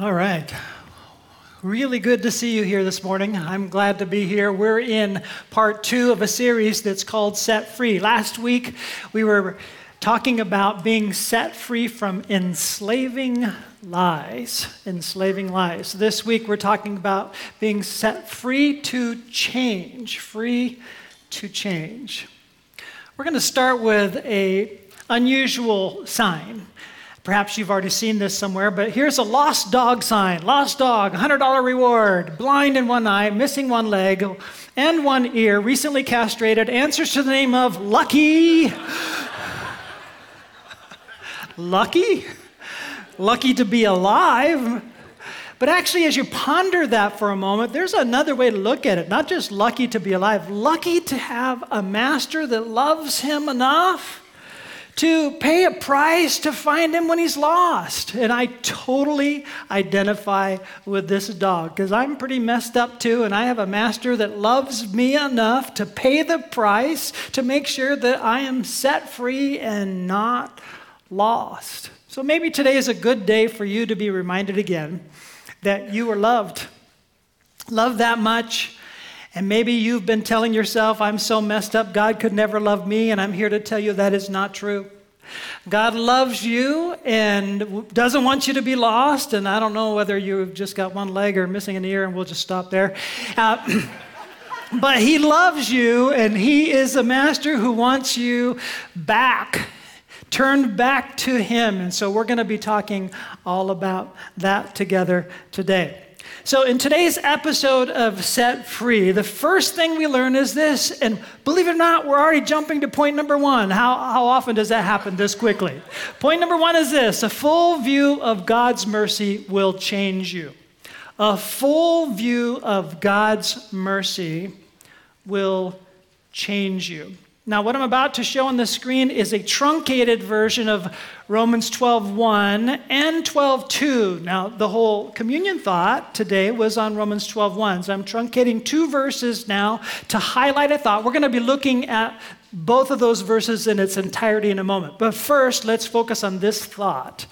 All right. Really good to see you here this morning. I'm glad to be here. We're in part two of a series that's called Set Free. Last week, we were talking about being set free from enslaving lies. Enslaving lies. This week, we're talking about being set free to change. Free to change. We're going to start with a unusual sign. Perhaps you've already seen this somewhere, but here's a lost dog sign. Lost dog, $100 reward, blind in one eye, missing one leg and one ear, recently castrated, answers to the name of Lucky. Lucky? Lucky to be alive. But actually, as you ponder that for a moment, there's another way to look at it. Not just lucky to be alive, lucky to have a master that loves him enough to pay a price to find him when he's lost. And I totally identify with this dog because I'm pretty messed up too, and I have a master that loves me enough to pay the price to make sure that I am set free and not lost. So maybe today is a good day for you to be reminded again that you are loved. Loved that much and maybe you've been telling yourself, I'm so messed up, God could never love me, and I'm here to tell you that is not true. God loves you and doesn't want you to be lost. And I don't know whether you've just got one leg or missing an ear, and we'll just stop there. Uh, but He loves you, and He is a master who wants you back, turned back to Him. And so we're going to be talking all about that together today. So, in today's episode of Set Free, the first thing we learn is this, and believe it or not, we're already jumping to point number one. How, how often does that happen this quickly? Point number one is this a full view of God's mercy will change you. A full view of God's mercy will change you. Now, what I'm about to show on the screen is a truncated version of Romans 12:1 and 12:2. Now, the whole communion thought today was on Romans 12:1. So I'm truncating two verses now to highlight a thought. We're going to be looking at both of those verses in its entirety in a moment. But first, let's focus on this thought.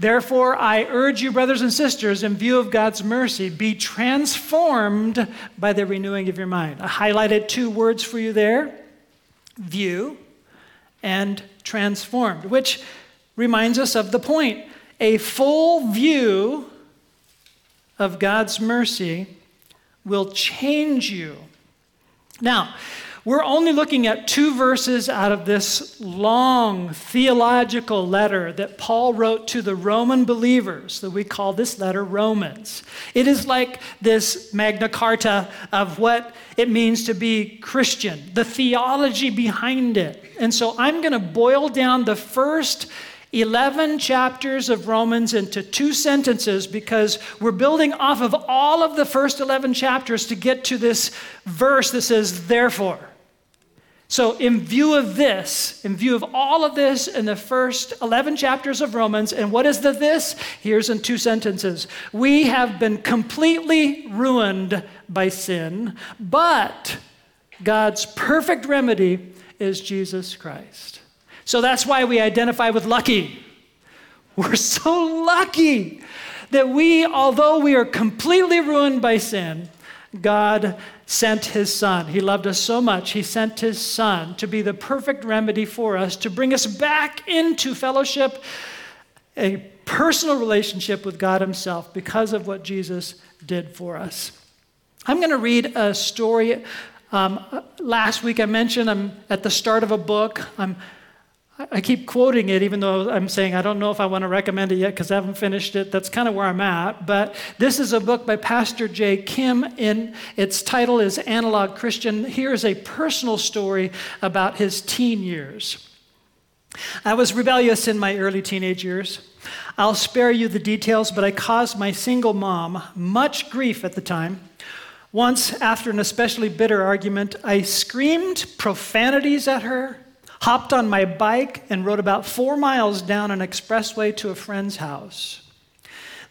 Therefore, I urge you, brothers and sisters, in view of God's mercy, be transformed by the renewing of your mind. I highlighted two words for you there view, and transformed, which reminds us of the point. A full view of God's mercy will change you. Now, we're only looking at two verses out of this long theological letter that Paul wrote to the Roman believers, that we call this letter Romans. It is like this Magna Carta of what it means to be Christian, the theology behind it. And so I'm going to boil down the first 11 chapters of Romans into two sentences because we're building off of all of the first 11 chapters to get to this verse that says, therefore. So, in view of this, in view of all of this in the first 11 chapters of Romans, and what is the this? Here's in two sentences We have been completely ruined by sin, but God's perfect remedy is Jesus Christ. So that's why we identify with lucky. We're so lucky that we, although we are completely ruined by sin, God sent his son. He loved us so much, he sent his son to be the perfect remedy for us, to bring us back into fellowship, a personal relationship with God himself because of what Jesus did for us. I'm going to read a story. Um, last week I mentioned I'm at the start of a book. I'm I keep quoting it, even though I'm saying I don't know if I want to recommend it yet because I haven't finished it. That's kind of where I'm at. But this is a book by Pastor Jay Kim, and its title is Analog Christian. Here's a personal story about his teen years. I was rebellious in my early teenage years. I'll spare you the details, but I caused my single mom much grief at the time. Once, after an especially bitter argument, I screamed profanities at her hopped on my bike, and rode about four miles down an expressway to a friend's house.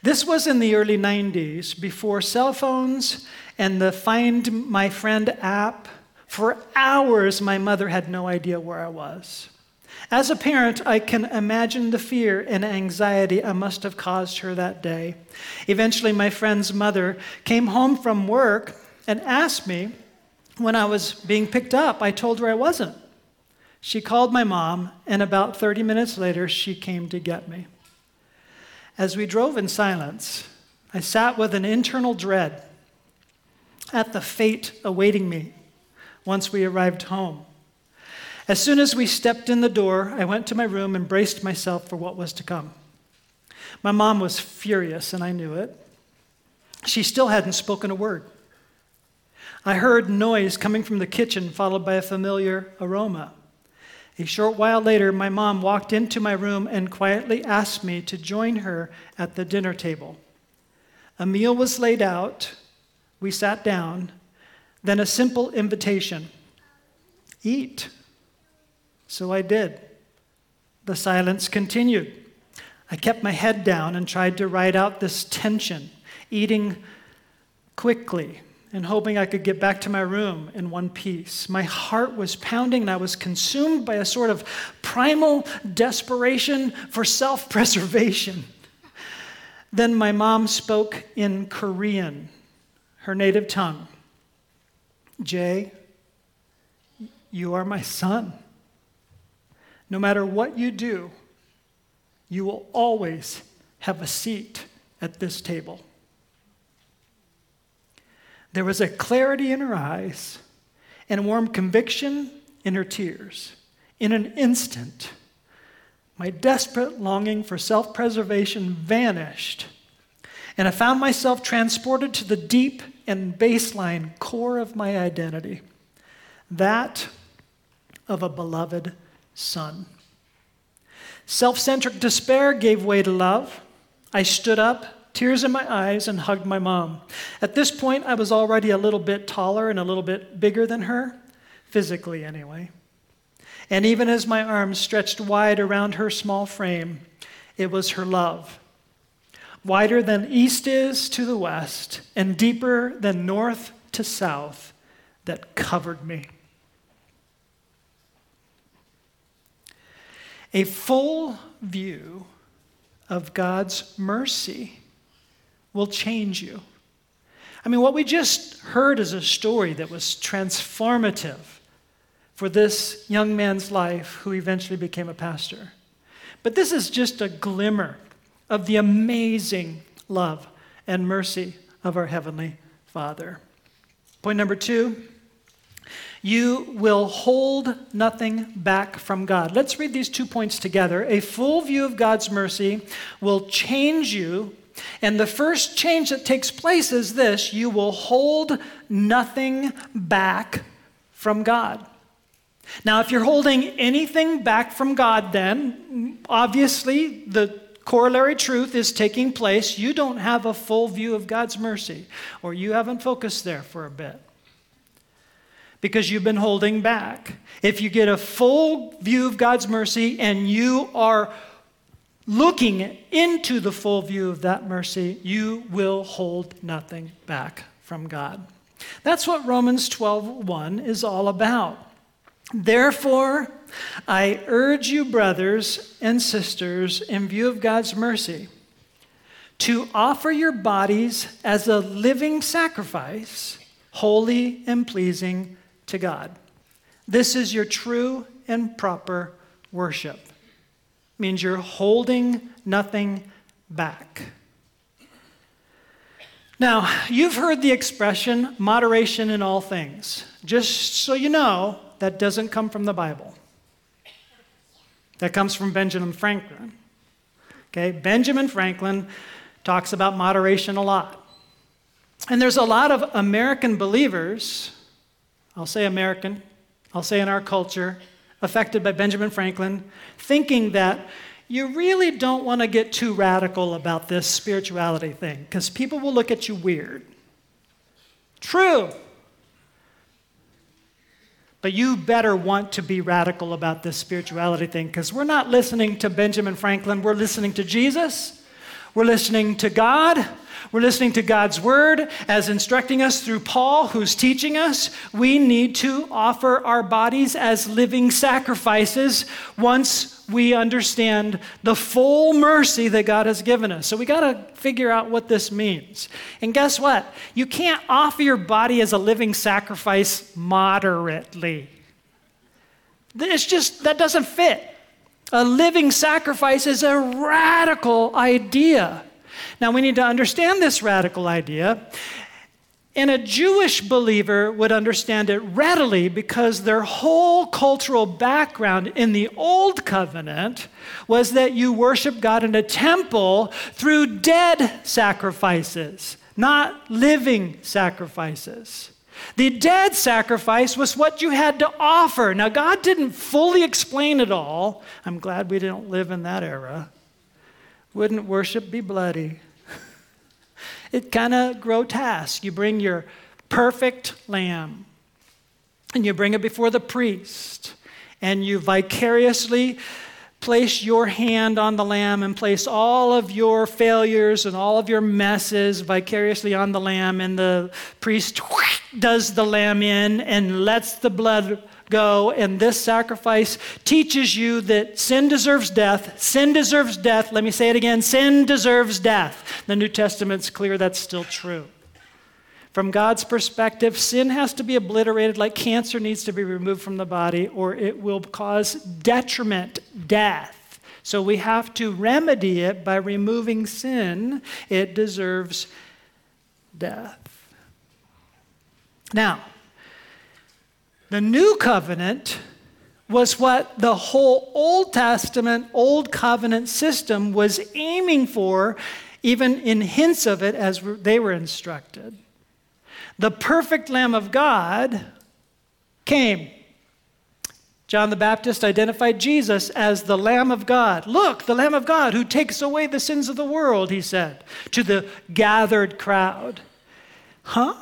This was in the early 90s, before cell phones and the Find My Friend app. For hours, my mother had no idea where I was. As a parent, I can imagine the fear and anxiety I must have caused her that day. Eventually, my friend's mother came home from work and asked me when I was being picked up. I told her I wasn't. She called my mom, and about 30 minutes later, she came to get me. As we drove in silence, I sat with an internal dread at the fate awaiting me once we arrived home. As soon as we stepped in the door, I went to my room and braced myself for what was to come. My mom was furious, and I knew it. She still hadn't spoken a word. I heard noise coming from the kitchen, followed by a familiar aroma. A short while later, my mom walked into my room and quietly asked me to join her at the dinner table. A meal was laid out. We sat down. Then a simple invitation eat. So I did. The silence continued. I kept my head down and tried to ride out this tension, eating quickly, and hoping I could get back to my room in one piece. My heart was pounding and I was consumed by a sort of primal desperation for self preservation. Then my mom spoke in Korean, her native tongue. Jay, you are my son. No matter what you do, you will always have a seat at this table. There was a clarity in her eyes and a warm conviction in her tears. In an instant, my desperate longing for self preservation vanished, and I found myself transported to the deep and baseline core of my identity that of a beloved son. Self centric despair gave way to love. I stood up tears in my eyes, and hugged my mom. At this point, I was already a little bit taller and a little bit bigger than her, physically anyway. And even as my arms stretched wide around her small frame, it was her love. Wider than east is to the west, and deeper than north to south, that covered me. A full view of God's mercy will change you. I mean, what we just heard is a story that was transformative for this young man's life who eventually became a pastor. But this is just a glimmer of the amazing love and mercy of our Heavenly Father. Point number two you will hold nothing back from God. Let's read these two points together. A full view of God's mercy will change you and the first change that takes place is this you will hold nothing back from God. Now, if you're holding anything back from God, then obviously the corollary truth is taking place. You don't have a full view of God's mercy, or you haven't focused there for a bit because you've been holding back. If you get a full view of God's mercy and you are looking into the full view of that mercy, you will hold nothing back from God. That's what Romans 12:1 is all about. Therefore, I urge you, brothers and sisters, in view of God's mercy, to offer your bodies as a living sacrifice, holy and pleasing to God. This is your true and proper worship means you're holding nothing back. Now, you've heard the expression moderation in all things. Just so you know, that doesn't come from the Bible. That comes from Benjamin Franklin. Okay, Benjamin Franklin talks about moderation a lot. And there's a lot of American believers, I'll say American, I'll say in our culture, affected by Benjamin Franklin, thinking that you really don't want to get too radical about this spirituality thing because people will look at you weird. True. But you better want to be radical about this spirituality thing because we're not listening to Benjamin Franklin, we're listening to Jesus. We're listening to God. We're listening to God's word as instructing us through Paul, who's teaching us. We need to offer our bodies as living sacrifices once we understand the full mercy that God has given us. So we got to figure out what this means. And guess what? You can't offer your body as a living sacrifice moderately. It's just, that doesn't fit. A living sacrifice is a radical idea. Now, we need to understand this radical idea. And a Jewish believer would understand it readily because their whole cultural background in the Old Covenant was that you worship God in a temple through dead sacrifices, not living sacrifices. The dead sacrifice was what you had to offer. Now, God didn't fully explain it all. I'm glad we didn't live in that era. Wouldn't worship be bloody? It kind of grotesque. You bring your perfect lamb and you bring it before the priest and you vicariously place your hand on the lamb and place all of your failures and all of your messes vicariously on the lamb, and the priest does the lamb in and lets the blood go. And this sacrifice teaches you that sin deserves death. Sin deserves death. Let me say it again sin deserves death. The New Testament's clear that's still true. From God's perspective, sin has to be obliterated like cancer needs to be removed from the body, or it will cause detriment, death. So we have to remedy it by removing sin. It deserves death. Now, the new covenant was what the whole Old Testament, Old Covenant system was aiming for, even in hints of it as they were instructed the perfect Lamb of God came. John the Baptist identified Jesus as the Lamb of God. Look, the Lamb of God who takes away the sins of the world, he said to the gathered crowd. Huh?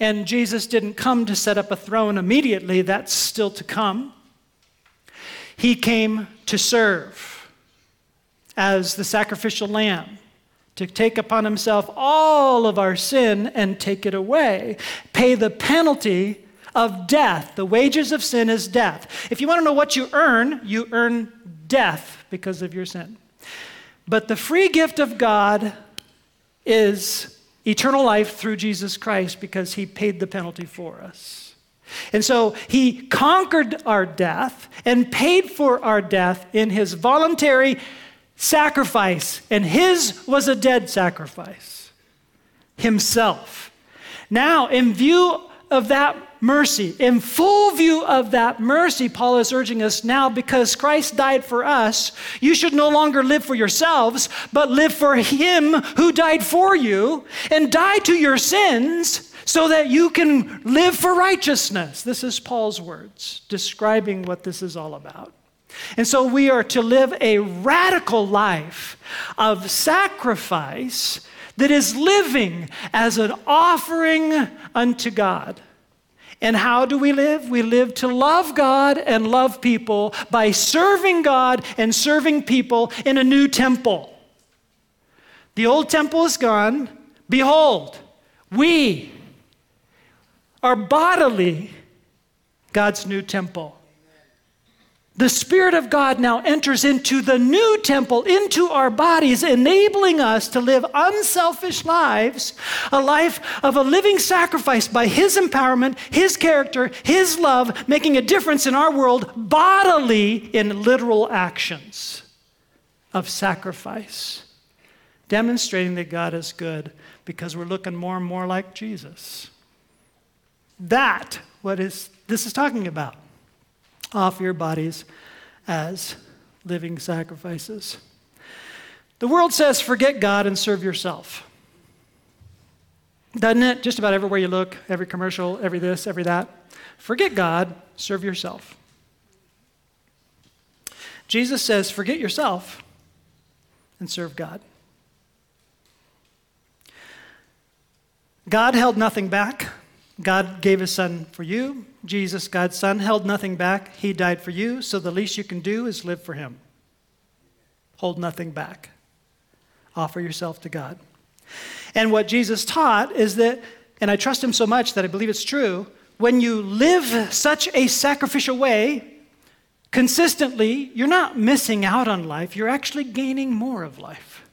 And Jesus didn't come to set up a throne immediately, that's still to come. He came to serve as the sacrificial lamb to take upon himself all of our sin and take it away, pay the penalty of death. The wages of sin is death. If you want to know what you earn, you earn death because of your sin. But the free gift of God is eternal life through Jesus Christ because he paid the penalty for us. And so he conquered our death and paid for our death in his voluntary sacrifice, and his was a dead sacrifice himself. Now, in view of that mercy, in full view of that mercy, Paul is urging us now because Christ died for us, you should no longer live for yourselves, but live for him who died for you and die to your sins so that you can live for righteousness. This is Paul's words describing what this is all about. And so we are to live a radical life of sacrifice that is living as an offering unto God. And how do we live? We live to love God and love people by serving God and serving people in a new temple. The old temple is gone. Behold, we are bodily God's new temple the Spirit of God now enters into the new temple, into our bodies, enabling us to live unselfish lives, a life of a living sacrifice by His empowerment, His character, His love, making a difference in our world bodily in literal actions of sacrifice, demonstrating that God is good because we're looking more and more like Jesus. That what is this is talking about offer your bodies as living sacrifices. The world says, forget God and serve yourself. Doesn't it? Just about everywhere you look, every commercial, every this, every that. Forget God, serve yourself. Jesus says, forget yourself and serve God. God held nothing back. God gave his son for you. Jesus, God's son, held nothing back. He died for you, so the least you can do is live for him. Hold nothing back. offer yourself to God. And what Jesus taught is that, and I trust him so much that I believe it's true, when you live such a sacrificial way, consistently, you're not missing out on life, you're actually gaining more of life.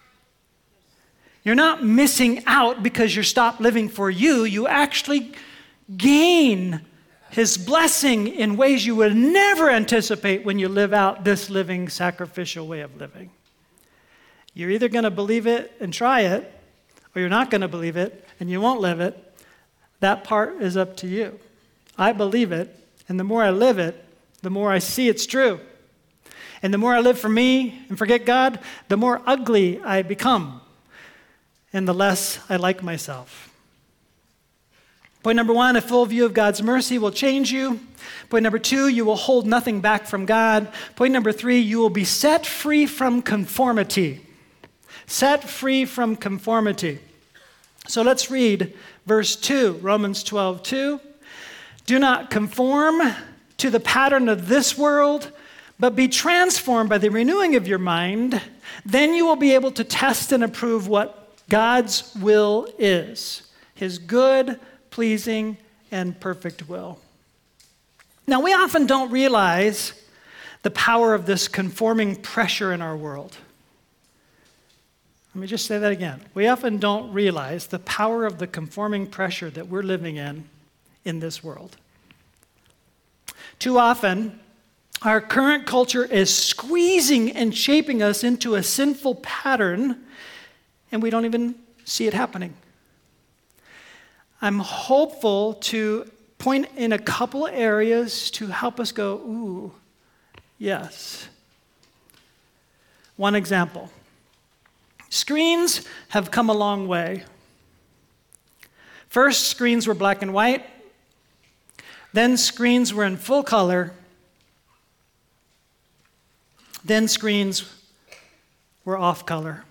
You're not missing out because you stop living for you, you actually gain his blessing in ways you would never anticipate when you live out this living sacrificial way of living. You're either going to believe it and try it, or you're not going to believe it and you won't live it. That part is up to you. I believe it, and the more I live it, the more I see it's true. And the more I live for me and forget God, the more ugly I become, and the less I like myself. Point number one a full view of God's mercy will change you. Point number two, you will hold nothing back from God. Point number three, you will be set free from conformity. Set free from conformity. So let's read verse 2, Romans 12, 2. Do not conform to the pattern of this world, but be transformed by the renewing of your mind. Then you will be able to test and approve what God's will is his good, pleasing, and perfect will. Now, we often don't realize the power of this conforming pressure in our world. Let me just say that again. We often don't realize the power of the conforming pressure that we're living in in this world. Too often, our current culture is squeezing and shaping us into a sinful pattern, and we don't even see it happening. I'm hopeful to point in a couple areas to help us go, ooh, yes. One example screens have come a long way. First, screens were black and white. Then screens were in full color. Then screens were off color.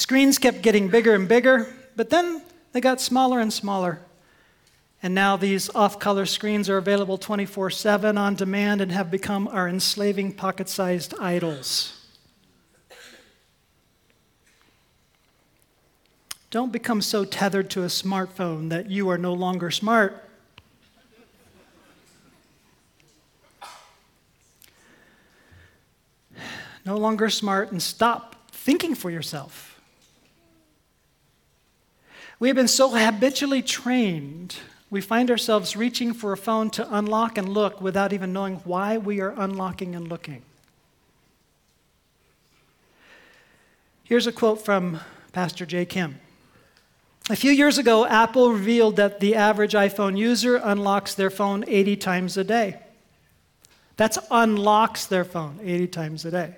Screens kept getting bigger and bigger, but then they got smaller and smaller. And now these off color screens are available 24 7 on demand and have become our enslaving pocket sized idols. Don't become so tethered to a smartphone that you are no longer smart. No longer smart and stop thinking for yourself. We have been so habitually trained, we find ourselves reaching for a phone to unlock and look without even knowing why we are unlocking and looking. Here's a quote from Pastor Jay Kim. A few years ago, Apple revealed that the average iPhone user unlocks their phone 80 times a day. That's unlocks their phone 80 times a day.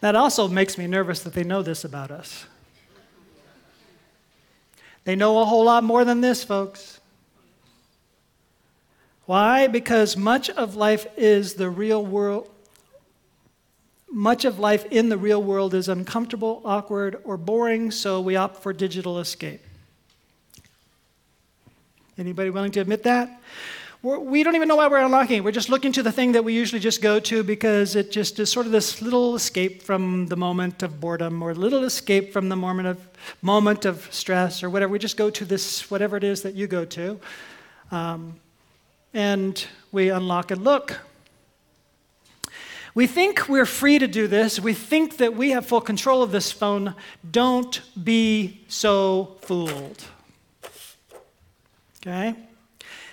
That also makes me nervous that they know this about us. They know a whole lot more than this, folks. Why? Because much of life is the real world. Much of life in the real world is uncomfortable, awkward, or boring, so we opt for digital escape. Anybody willing to admit that? We're, we do not even know why we're unlocking. it. We're just looking to the thing that we usually just go to because it just is sort of this little escape from the moment of boredom or little escape from the moment of, moment of stress or whatever. We just go to this, whatever it is that you go to. Um, and we unlock and look. We think we're free to do this. We think that we have full control of this phone. Don't be so fooled. Okay?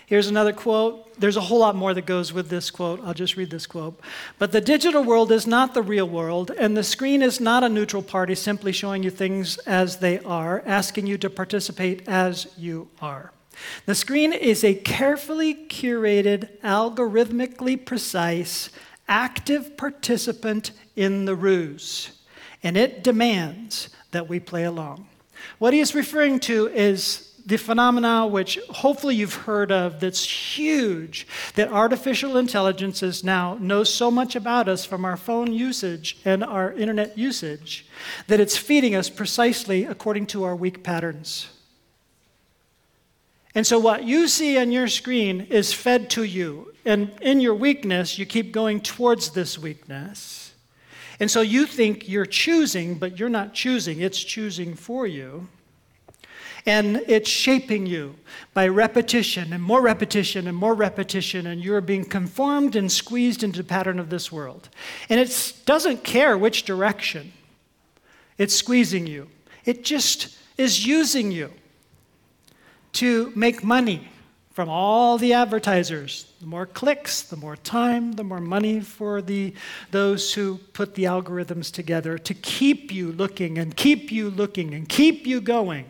Here's another quote. There's a whole lot more that goes with this quote. I'll just read this quote. But the digital world is not the real world, and the screen is not a neutral party simply showing you things as they are, asking you to participate as you are. The screen is a carefully curated, algorithmically precise, active participant in the ruse, and it demands that we play along. What he is referring to is the phenomena which hopefully you've heard of that's huge that artificial intelligences now knows so much about us from our phone usage and our internet usage that it's feeding us precisely according to our weak patterns. And so, what you see on your screen is fed to you And in your weakness, you keep going towards this weakness. And so you think you're choosing, but you're not choosing, it's choosing for you. And it's shaping you by repetition and more repetition and more repetition, and you're being conformed and squeezed into the pattern of this world. And it doesn't care which direction it's squeezing you, it just is using you to make money from all the advertisers. The more clicks, the more time, the more money for the, those who put the algorithms together to keep you looking and keep you looking and keep you going,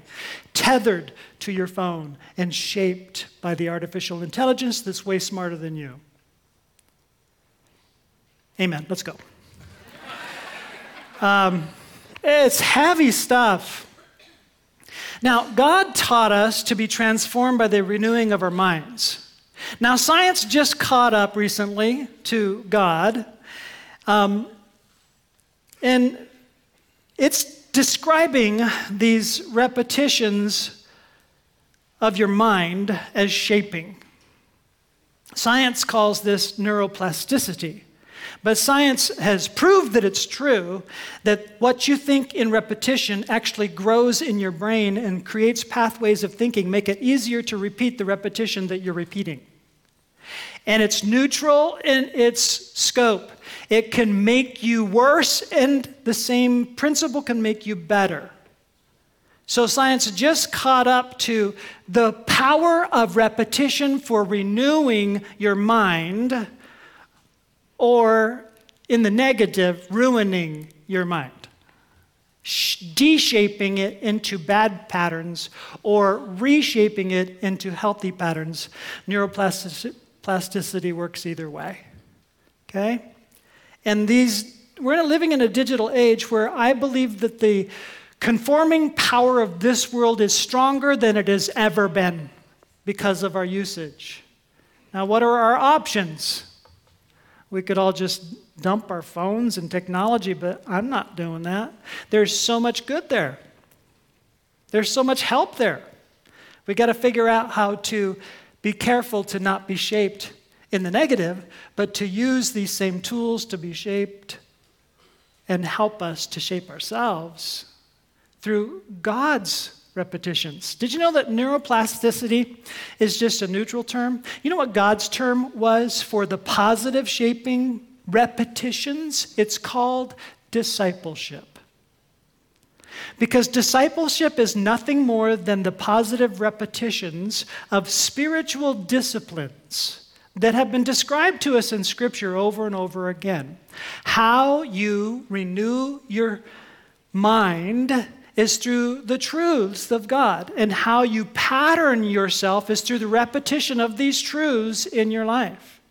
tethered to your phone and shaped by the artificial intelligence that's way smarter than you. Amen. Let's go. Um, it's heavy stuff. Now, God taught us to be transformed by the renewing of our minds. Now, science just caught up recently to God, um, and it's describing these repetitions of your mind as shaping. Science calls this neuroplasticity. But science has proved that it's true that what you think in repetition actually grows in your brain and creates pathways of thinking, make it easier to repeat the repetition that you're repeating. And it's neutral in its scope. It can make you worse, and the same principle can make you better. So, science just caught up to the power of repetition for renewing your mind or in the negative, ruining your mind, deshaping it into bad patterns or reshaping it into healthy patterns. Neuroplasticity works either way. Okay? And these, we're living in a digital age where I believe that the conforming power of this world is stronger than it has ever been because of our usage. Now, what are our options? We could all just dump our phones and technology, but I'm not doing that. There's so much good there. There's so much help there. We got to figure out how to be careful to not be shaped in the negative, but to use these same tools to be shaped and help us to shape ourselves through God's repetitions. Did you know that neuroplasticity is just a neutral term? You know what God's term was for the positive shaping repetitions? It's called discipleship. Because discipleship is nothing more than the positive repetitions of spiritual disciplines that have been described to us in Scripture over and over again. How you renew your mind is through the truths of God. And how you pattern yourself is through the repetition of these truths in your life.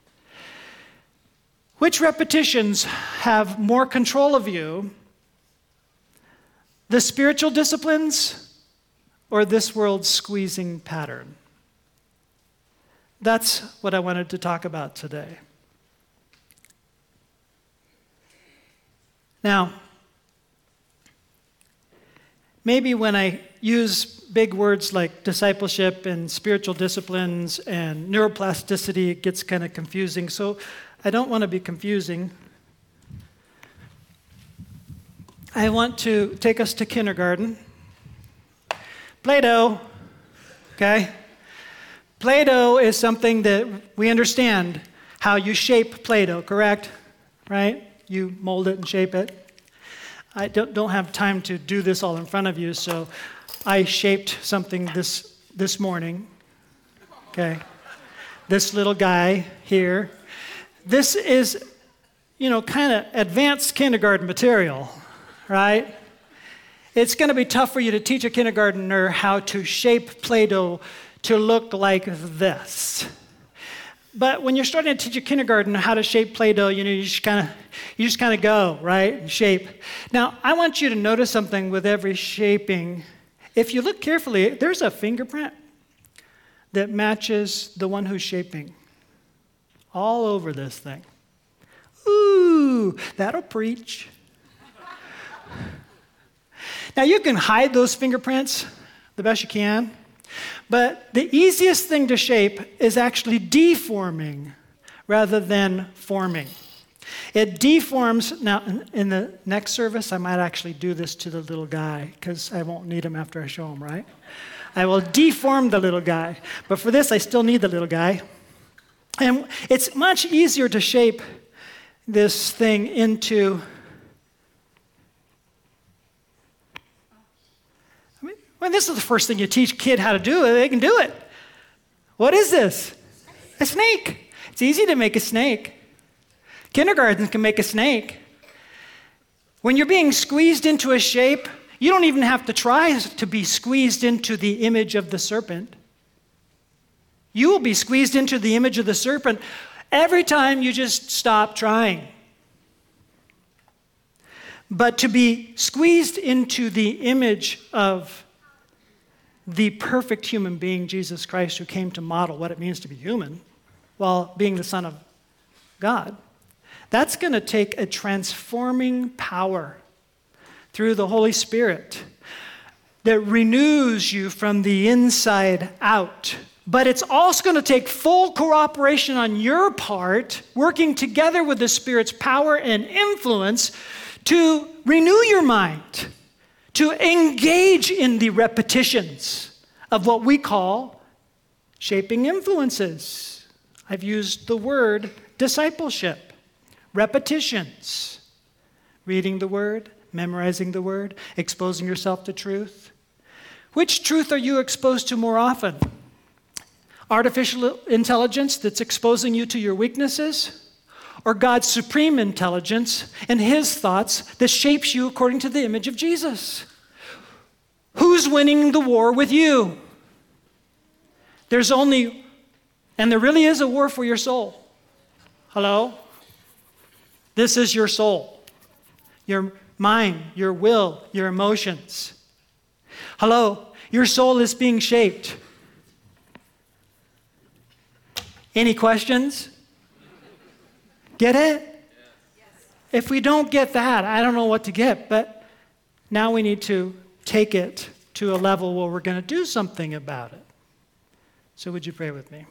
Which repetitions have more control of you? The spiritual disciplines or this world's squeezing pattern? That's what I wanted to talk about today. Now, maybe when I use big words like discipleship and spiritual disciplines and neuroplasticity, it gets kind of confusing. So I don't want to be confusing. I want to take us to kindergarten. Play Doh, okay? Play Doh is something that we understand how you shape Play Doh, correct? Right? You mold it and shape it. I don't, don't have time to do this all in front of you, so I shaped something this, this morning. Okay. This little guy here. This is, you know, kind of advanced kindergarten material, right? It's going to be tough for you to teach a kindergartner how to shape Play Doh to look like this. But when you're starting to teach a kindergarten how to shape Play-Doh, you know, you just kind of you just kind of go, right? And shape. Now, I want you to notice something with every shaping. If you look carefully, there's a fingerprint that matches the one who's shaping all over this thing. Ooh, that'll preach. now, you can hide those fingerprints the best you can. But the easiest thing to shape is actually deforming, rather than forming. It deforms. Now, in the next service, I might actually do this to the little guy because I won't need him after I show him, right? I will deform the little guy. But for this, I still need the little guy. And it's much easier to shape this thing into. I mean, this is the first thing you teach a kid how to do. They can do it. What is this? A snake. It's easy to make a snake. Kindergarten can make a snake. When you're being squeezed into a shape, you don't even have to try to be squeezed into the image of the serpent. You will be squeezed into the image of the serpent every time you just stop trying. But to be squeezed into the image of the perfect human being, Jesus Christ, who came to model what it means to be human while being the Son of God, that's going to take a transforming power through the Holy Spirit that renews you from the inside out. But it's also going to take full cooperation on your part, working together with the Spirit's power and influence to renew your mind, to engage in the repetitions of what we call shaping influences. I've used the word discipleship, repetitions, reading the word, memorizing the word, exposing yourself to truth? Which truth are you exposed to more often? Artificial intelligence that's exposing you to your weaknesses? Or God's supreme intelligence and His thoughts that shapes you according to the image of Jesus? Who's winning the war with you? There's only, and there really is a war for your soul. Hello? This is your soul. Your mind, your will, your emotions. Hello, your soul is being shaped. Any questions? Get it? If we don't get that, I don't know what to get, but now we need to take it to a level where we're going to do something about it. So, would you pray with me?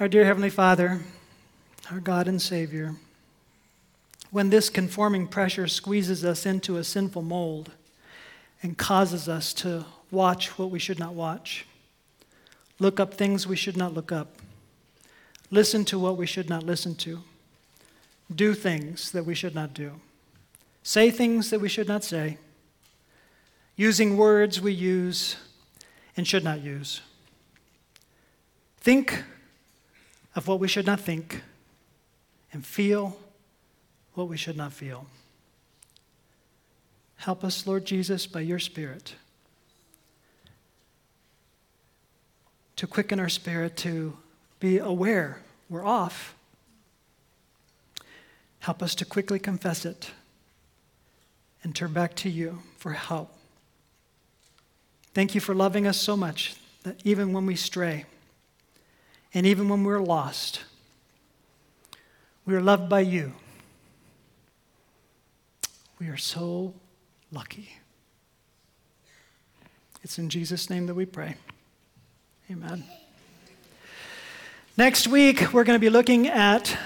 Our dear Heavenly Father, our God and Savior, when this conforming pressure squeezes us into a sinful mold and causes us to watch what we should not watch, look up things we should not look up, listen to what we should not listen to, do things that we should not do, say things that we should not say, using words we use and should not use. Think of what we should not think and feel what we should not feel. Help us, Lord Jesus, by your Spirit, to quicken our spirit to be aware we're off. Help us to quickly confess it and turn back to you for help. Thank you for loving us so much that even when we stray, and even when we're lost, we are loved by you. We are so lucky. It's in Jesus' name that we pray. Amen. Next week, we're going to be looking at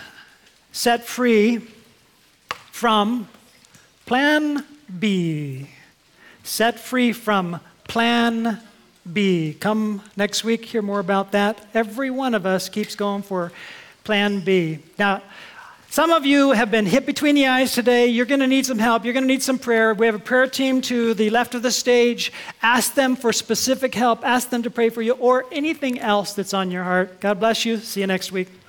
set free from Plan B. Set free from Plan B. Come next week, hear more about that. Every one of us keeps going for plan B. Now, some of you have been hit between the eyes today. You're going to need some help. You're going to need some prayer. We have a prayer team to the left of the stage. Ask them for specific help. Ask them to pray for you or anything else that's on your heart. God bless you. See you next week.